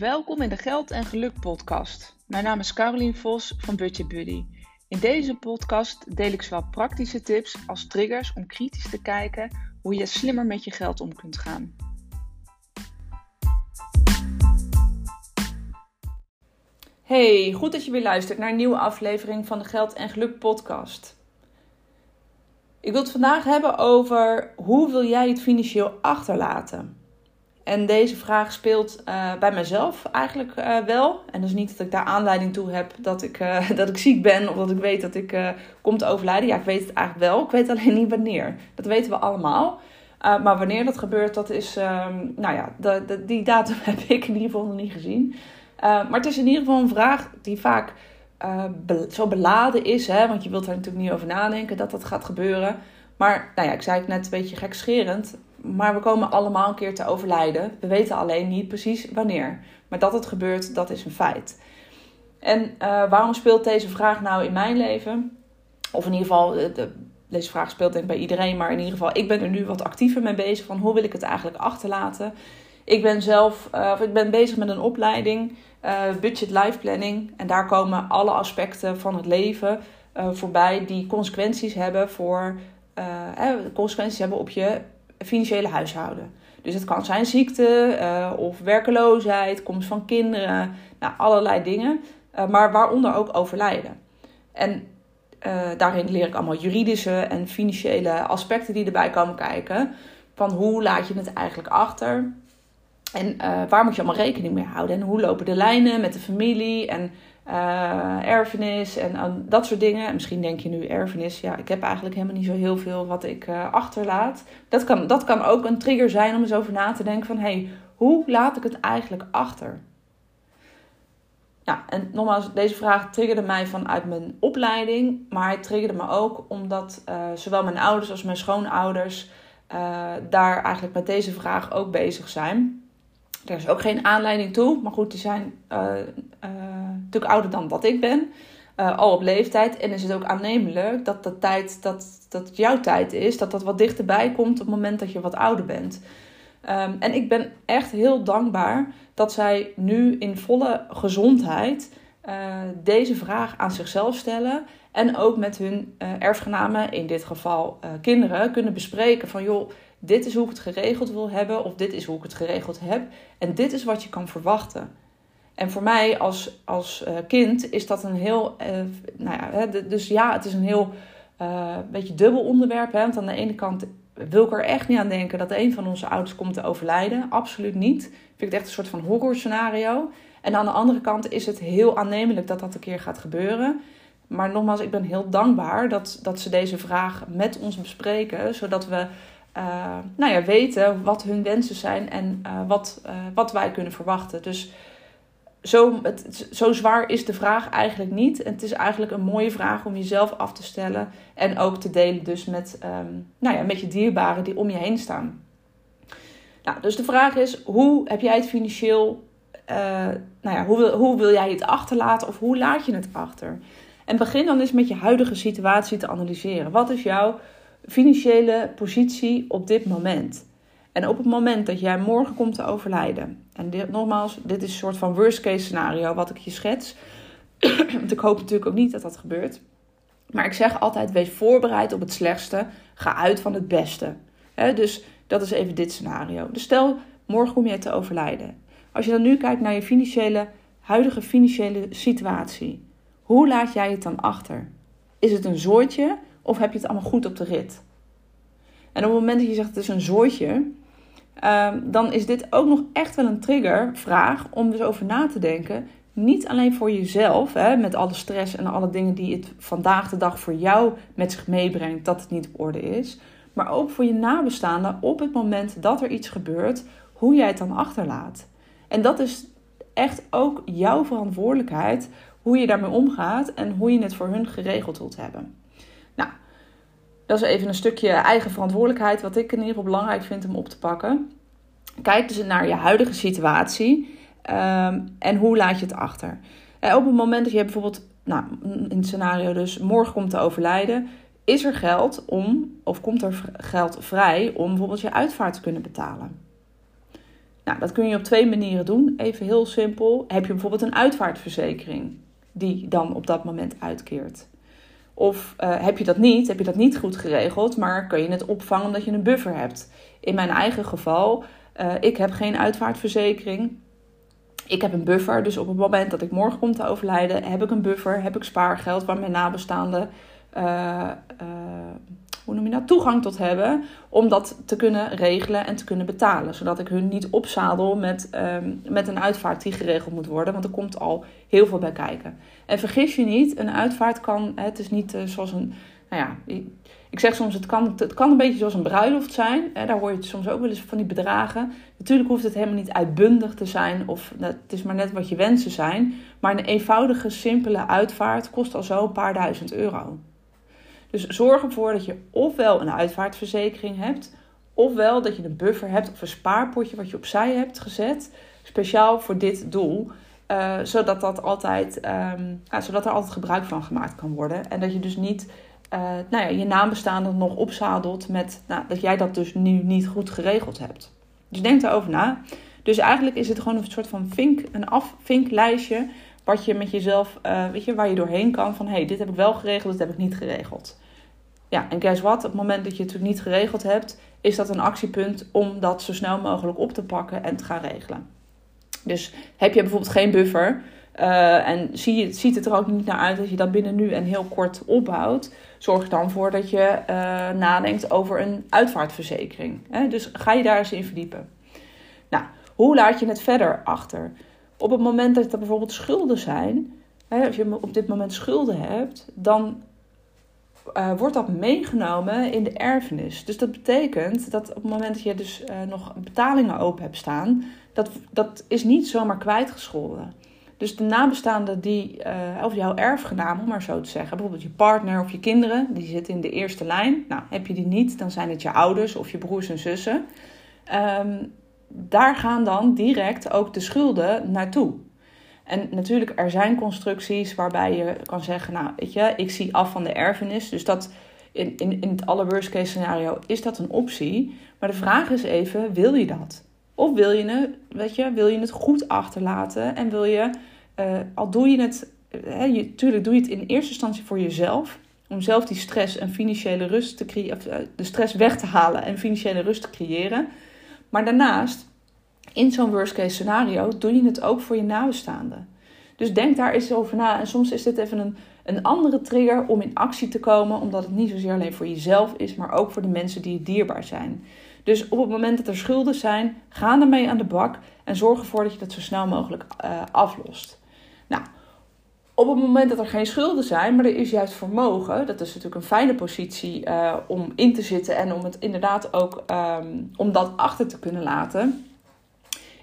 Welkom in de Geld en Geluk podcast. Mijn naam is Carolien Vos van Budget Buddy. In deze podcast deel ik zowel praktische tips als triggers om kritisch te kijken hoe je slimmer met je geld om kunt gaan. Hey, goed dat je weer luistert naar een nieuwe aflevering van de Geld en Geluk podcast. Ik wil het vandaag hebben over hoe wil jij het financieel achterlaten? En deze vraag speelt uh, bij mezelf eigenlijk uh, wel. En dat is niet dat ik daar aanleiding toe heb dat ik, uh, dat ik ziek ben of dat ik weet dat ik kom te overlijden. Ja, ik weet het eigenlijk wel. Ik weet alleen niet wanneer. Dat weten we allemaal. maar wanneer dat gebeurt, dat is. Um, nou ja, die datum heb ik in ieder geval nog niet gezien. maar het is in ieder geval een vraag die vaak zo beladen is. Hè, want je wilt er natuurlijk niet over nadenken dat dat gaat gebeuren. Maar nou ja, ik zei het net een beetje gekscherend. Maar we komen allemaal een keer te overlijden. We weten alleen niet precies wanneer. Maar dat het gebeurt, dat is een feit. En uh, waarom speelt deze vraag nou in mijn leven? Of in ieder geval, de, deze vraag speelt denk ik bij iedereen. Maar in ieder geval, ik ben er nu wat actiever mee bezig. Van hoe wil ik het eigenlijk achterlaten? Ik ben zelf, uh, of ik ben bezig met een opleiding, budget life planning. En daar komen alle aspecten van het leven voorbij die consequenties hebben voor consequenties hebben op je financiële huishouden. Dus het kan zijn ziekte uh, of werkeloosheid, komst van kinderen, nou, allerlei dingen. Uh, maar waaronder ook overlijden. En uh, daarin leer ik allemaal juridische en financiële aspecten die erbij komen kijken. Van hoe laat je het eigenlijk achter? En waar moet je allemaal rekening mee houden? En hoe lopen de lijnen met de familie? En uh, erfenis en dat soort dingen. misschien denk je nu erfenis, ja, ik heb eigenlijk helemaal niet zo heel veel wat ik uh, achterlaat. Dat kan, dat kan ook een trigger zijn om eens over na te denken van, hé, hey, hoe laat ik het eigenlijk achter? Nou, en nogmaals, deze vraag triggerde mij vanuit mijn opleiding, maar hij triggerde me ook omdat uh, zowel mijn ouders als mijn schoonouders daar eigenlijk met deze vraag ook bezig zijn. Er is ook geen aanleiding toe, maar goed, die zijn natuurlijk ouder dan dat ik ben. Uh, al op leeftijd. En is het ook aannemelijk dat de tijd, dat, dat jouw tijd is, dat dat wat dichterbij komt op het moment dat je wat ouder bent. Um, en ik ben echt heel dankbaar dat zij nu in volle gezondheid deze vraag aan zichzelf stellen. En ook met hun erfgenamen, in dit geval kinderen, kunnen bespreken van joh, dit is hoe ik het geregeld wil hebben. Of dit is hoe ik het geregeld heb. En dit is wat je kan verwachten. En voor mij als, als uh, kind is dat een heel. Uh, nou ja, dus ja, het is een heel. Uh, beetje dubbel onderwerp. Hè? Want aan de ene kant wil ik er echt niet aan denken dat een van onze ouders komt te overlijden. Absoluut niet. Vind ik het echt een soort van horror scenario. En aan de andere kant is het heel aannemelijk dat dat een keer gaat gebeuren. Maar nogmaals, ik ben heel dankbaar dat, dat ze deze vraag met ons bespreken. Zodat we uh, nou ja, weten wat hun wensen zijn en uh, wat, uh, wat wij kunnen verwachten. Dus zo, het, zo zwaar is de vraag eigenlijk niet. En het is eigenlijk een mooie vraag om jezelf af te stellen. En ook te delen dus met, um, nou ja, met je dierbaren die om je heen staan. Nou, dus de vraag is, hoe heb jij het financieel... Nou ja, hoe wil, hoe wil jij het achterlaten of hoe laat je het achter? En begin dan eens met je huidige situatie te analyseren. Wat is jouw financiële positie op dit moment? En op het moment dat jij morgen komt te overlijden, en dit, nogmaals, dit is een soort van worst case scenario wat ik je schets. Want ik hoop natuurlijk ook niet dat dat gebeurt. Maar ik zeg altijd: wees voorbereid op het slechtste. Ga uit van het beste. dus dat is even dit scenario. Dus stel, morgen kom je te overlijden. Als je dan nu kijkt naar je financiële, huidige financiële situatie. Hoe laat jij het dan achter? Is het een zooitje of heb je het allemaal goed op de rit? En op het moment dat je zegt het is een zooitje, um, dan is dit ook nog echt wel een triggervraag om dus over na te denken. Niet alleen voor jezelf, hè, met alle stress en alle dingen die het vandaag de dag voor jou met zich meebrengt, dat het niet op orde is. Maar ook voor je nabestaanden op het moment dat er iets gebeurt, hoe jij het dan achterlaat. En dat is echt ook jouw verantwoordelijkheid, hoe je daarmee omgaat en hoe je het voor hun geregeld wilt hebben. Dat is even een stukje eigen verantwoordelijkheid, wat ik in ieder geval belangrijk vind om op te pakken. Kijk dus naar je huidige situatie um, en hoe laat je het achter. En op het moment dat je bijvoorbeeld, nou, in het scenario dus, morgen komt te overlijden, is er geld om, of komt er geld vrij om bijvoorbeeld je uitvaart te kunnen betalen. Nou, dat kun je op twee manieren doen. Even heel simpel. Heb je bijvoorbeeld een uitvaartverzekering die dan op dat moment uitkeert? Of uh, heb je dat niet, heb je dat niet goed geregeld, maar kun je het opvangen omdat je een buffer hebt? In mijn eigen geval, uh, ik heb geen uitvaartverzekering. Ik heb een buffer, dus op het moment dat ik morgen kom te overlijden, heb ik een buffer, heb ik spaargeld waar mijn nabestaanden uh, hoe je dat, toegang tot hebben om dat te kunnen regelen en te kunnen betalen. Zodat ik hun niet opzadel met, um, met een uitvaart die geregeld moet worden, want er komt al heel veel bij kijken. En vergis je niet, een uitvaart kan, het is niet uh, zoals een, nou ja, ik, zeg soms, het kan, het kan een beetje zoals een bruiloft zijn. Hè, daar hoor je soms ook wel eens van die bedragen. Natuurlijk hoeft het helemaal niet uitbundig te zijn, of het is maar net wat je wensen zijn. Maar een eenvoudige, simpele uitvaart kost al zo een paar duizend euro. Dus zorg ervoor dat je ofwel een uitvaartverzekering hebt, ofwel dat je een buffer hebt of een spaarpotje wat je opzij hebt gezet, speciaal voor dit doel. Uh, zodat, dat altijd, ja, zodat er altijd gebruik van gemaakt kan worden. En dat je dus niet uh, nou ja, je naambestaande nog opzadelt met nou, dat jij dat dus nu niet goed geregeld hebt. Dus denk daarover na. Dus eigenlijk is het gewoon een soort van vink, een afvinklijstje wat je met jezelf, uh, weet je, waar je doorheen kan van hé, hey, dit heb ik wel geregeld, dit heb ik niet geregeld. Ja, en guess what? Op het moment dat je het niet geregeld hebt, is dat een actiepunt om dat zo snel mogelijk op te pakken en te gaan regelen. Dus heb je bijvoorbeeld geen buffer uh, en zie je, ziet het er ook niet naar uit dat je dat binnen nu en heel kort opbouwt, zorg dan voor dat je uh, nadenkt over een uitvaartverzekering. Dus ga je daar eens in verdiepen. Nou, hoe laat je het verder achter? Op het moment dat er bijvoorbeeld schulden zijn, hè, als je op dit moment schulden hebt, dan uh, wordt dat meegenomen in de erfenis. Dus dat betekent dat op het moment dat je dus uh, nog betalingen open hebt staan, dat, dat is niet zomaar kwijtgescholden. Dus de nabestaanden die, uh, of jouw erfgenaam, om maar zo te zeggen, bijvoorbeeld je partner of je kinderen, die zitten in de eerste lijn. Nou, heb je die niet, dan zijn het je ouders of je broers en zussen. Um, daar gaan dan direct ook de schulden naartoe. En natuurlijk, er zijn constructies waarbij je kan zeggen, nou weet je, ik zie af van de erfenis. Dus dat in, in, in het aller worst case scenario is dat een optie. Maar de vraag is even, wil je dat? Of wil je het, weet je, wil je het goed achterlaten en wil je, uh, al doe je het, hè, je, tuurlijk doe je het in eerste instantie voor jezelf. Om zelf die stress en financiële rust te creëren, eh, de stress weg te halen en financiële rust te creëren. Maar daarnaast, in zo'n worst case scenario, doe je het ook voor je nabestaanden. Dus denk daar eens over na. En soms is dit even een, een andere trigger om in actie te komen, omdat het niet zozeer alleen voor jezelf is, maar ook voor de mensen die je dierbaar zijn. Dus op het moment dat er schulden zijn, ga ermee aan de bak en zorg ervoor dat je dat zo snel mogelijk uh, aflost. Op het moment dat er geen schulden zijn, maar er is juist vermogen, dat is natuurlijk een fijne positie uh, om in te zitten en om het inderdaad ook um, om dat achter te kunnen laten.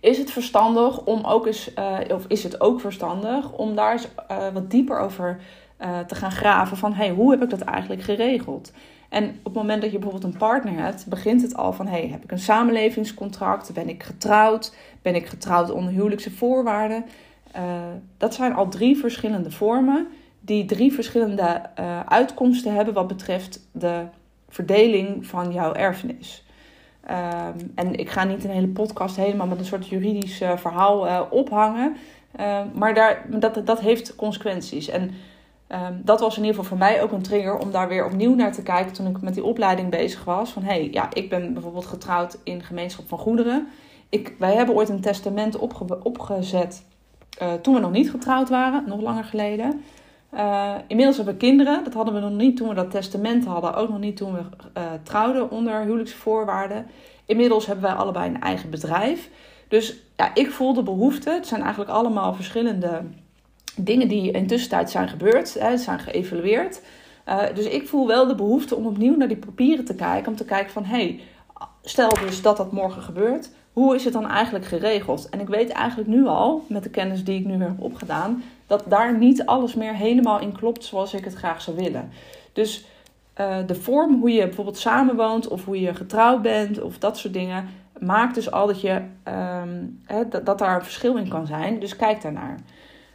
Is het verstandig om ook eens, uh, of is het ook verstandig om daar eens uh, wat dieper over te gaan graven van hey, hoe heb ik dat eigenlijk geregeld? En op het moment dat je bijvoorbeeld een partner hebt, begint het al van: hey, heb ik een samenlevingscontract? Ben ik getrouwd? Ben ik getrouwd onder huwelijkse voorwaarden? Uh, dat zijn al drie verschillende vormen die drie verschillende uh, uitkomsten hebben wat betreft de verdeling van jouw erfenis. Um, en ik ga niet een hele podcast helemaal met een soort juridisch uh, verhaal ophangen. Uh, maar daar, dat, dat heeft consequenties. En um, dat was in ieder geval voor mij ook een trigger om daar weer opnieuw naar te kijken toen ik met die opleiding bezig was. Van hey, ja, ik ben bijvoorbeeld getrouwd in gemeenschap van goederen. Ik, wij hebben ooit een testament opge opgezet uh, toen we nog niet getrouwd waren, nog langer geleden. Uh, inmiddels hebben we kinderen. Dat hadden we nog niet toen we dat testament hadden. Ook nog niet toen we uh, trouwden onder huwelijksvoorwaarden. Inmiddels hebben wij allebei een eigen bedrijf. Dus ja, ik voel de behoefte. Het zijn eigenlijk allemaal verschillende dingen die in tussentijd zijn gebeurd. Hè, zijn geëvalueerd. Dus ik voel wel de behoefte om opnieuw naar die papieren te kijken. Om te kijken van, hé, hey, stel dus dat dat morgen gebeurt hoe is het dan eigenlijk geregeld? En ik weet eigenlijk nu al, met de kennis die ik nu weer heb opgedaan, dat daar niet alles meer helemaal in klopt zoals ik het graag zou willen. Dus uh, de vorm, hoe je bijvoorbeeld samenwoont of hoe je getrouwd bent of dat soort dingen, maakt dus al dat, je, hè, dat, dat daar een verschil in kan zijn. Dus kijk daarnaar.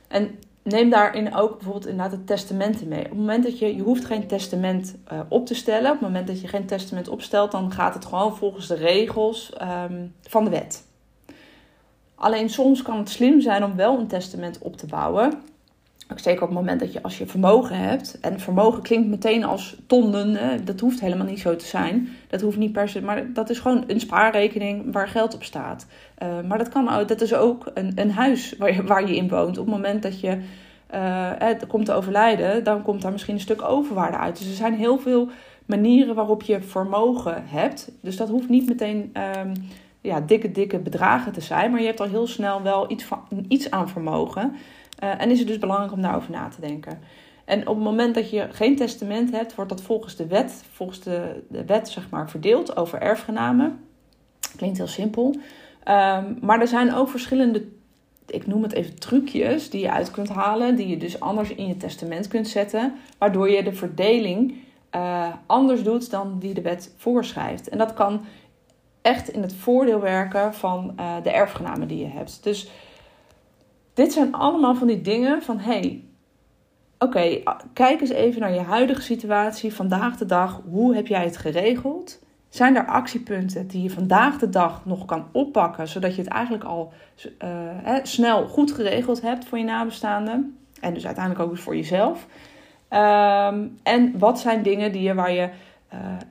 En neem daarin ook bijvoorbeeld inderdaad het testamenten mee. Op het moment dat je, je hoeft geen testament uh, op te stellen. Op het moment dat je geen testament opstelt, dan gaat het gewoon volgens de regels um, van de wet. Alleen soms kan het slim zijn om wel een testament op te bouwen. Zeker op het moment dat je als je vermogen hebt. En vermogen klinkt meteen als tonnen. Dat hoeft helemaal niet zo te zijn. Dat hoeft niet per se. Maar dat is gewoon een spaarrekening waar geld op staat. Uh, maar dat, kan, dat is ook een, een huis waar je, waar je in woont. Op het moment dat je het komt te overlijden, dan komt daar misschien een stuk overwaarde uit. Dus er zijn heel veel manieren waarop je vermogen hebt. Dus dat hoeft niet meteen um, ja, dikke, dikke bedragen te zijn. Maar je hebt al heel snel wel iets, van, iets aan vermogen. Uh, en is het dus belangrijk om daarover na te denken. En op het moment dat je geen testament hebt, wordt dat volgens de wet, volgens de, de wet zeg maar, verdeeld over erfgenamen. Klinkt heel simpel. Um, maar er zijn ook verschillende, ik noem het even trucjes, die je uit kunt halen. Die je dus anders in je testament kunt zetten. Waardoor je de verdeling uh, anders doet dan die de wet voorschrijft. En dat kan echt in het voordeel werken van uh, de erfgenamen die je hebt. Dus dit zijn allemaal van die dingen van hey, oké, kijk eens even naar je huidige situatie, vandaag de dag. Hoe heb jij het geregeld? Zijn er actiepunten die je vandaag de dag nog kan oppakken, zodat je het eigenlijk al uh, snel goed geregeld hebt voor je nabestaanden en dus uiteindelijk ook voor jezelf? Um, en wat zijn dingen die je waar je,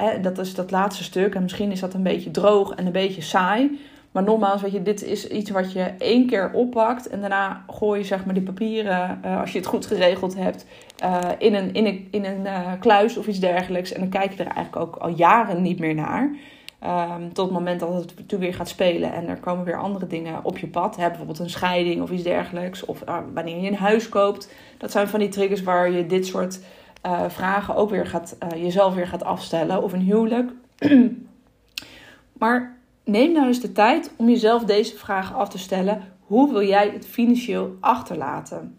uh, dat is dat laatste stuk, en misschien is dat een beetje droog en een beetje saai. Maar nogmaals, weet je, dit is iets wat je één keer oppakt en daarna gooi je zeg maar die papieren, uh, als je het goed geregeld hebt, uh, in een, in een, in een uh, kluis of iets dergelijks. En dan kijk je er eigenlijk ook al jaren niet meer naar. Um, tot het moment dat het toen weer gaat spelen en er komen weer andere dingen op je pad. Hè, bijvoorbeeld een scheiding of iets dergelijks. Of wanneer je een huis koopt. Dat zijn van die triggers waar je dit soort vragen ook weer gaat, jezelf weer gaat afstellen. Of een huwelijk. maar neem nou eens de tijd om jezelf deze vragen af te stellen. Hoe wil jij het financieel achterlaten?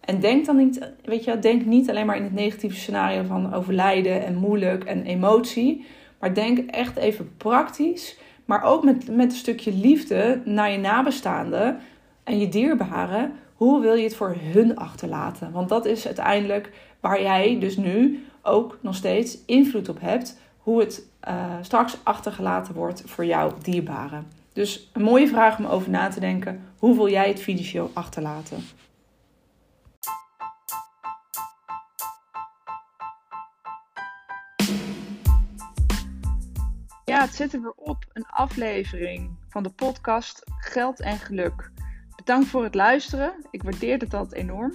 En denk dan niet, weet je, denk niet alleen maar in het negatieve scenario van overlijden en moeilijk en emotie. Maar denk echt even praktisch, maar ook met, met een stukje liefde naar je nabestaanden en je dierbaren. Hoe wil je het voor hun achterlaten? Want dat is uiteindelijk waar jij dus nu ook nog steeds invloed op hebt hoe het uh, straks achtergelaten wordt voor jouw dierbaren. Dus een mooie vraag om over na te denken. Hoe wil jij het financieel achterlaten? Ja, het zit er op. Een aflevering van de podcast Geld en Geluk. Bedankt voor het luisteren. Ik waardeer het altijd enorm.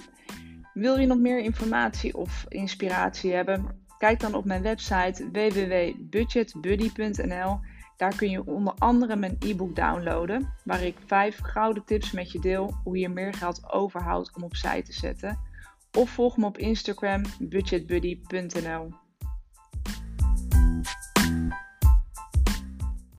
Wil je nog meer informatie of inspiratie hebben? Kijk dan op mijn website www.budgetbuddy.nl. Daar kun je onder andere mijn e-book downloaden, waar ik 5 gouden tips met je deel hoe je meer geld overhoudt om opzij te zetten. Of volg me op Instagram budgetbuddy.nl.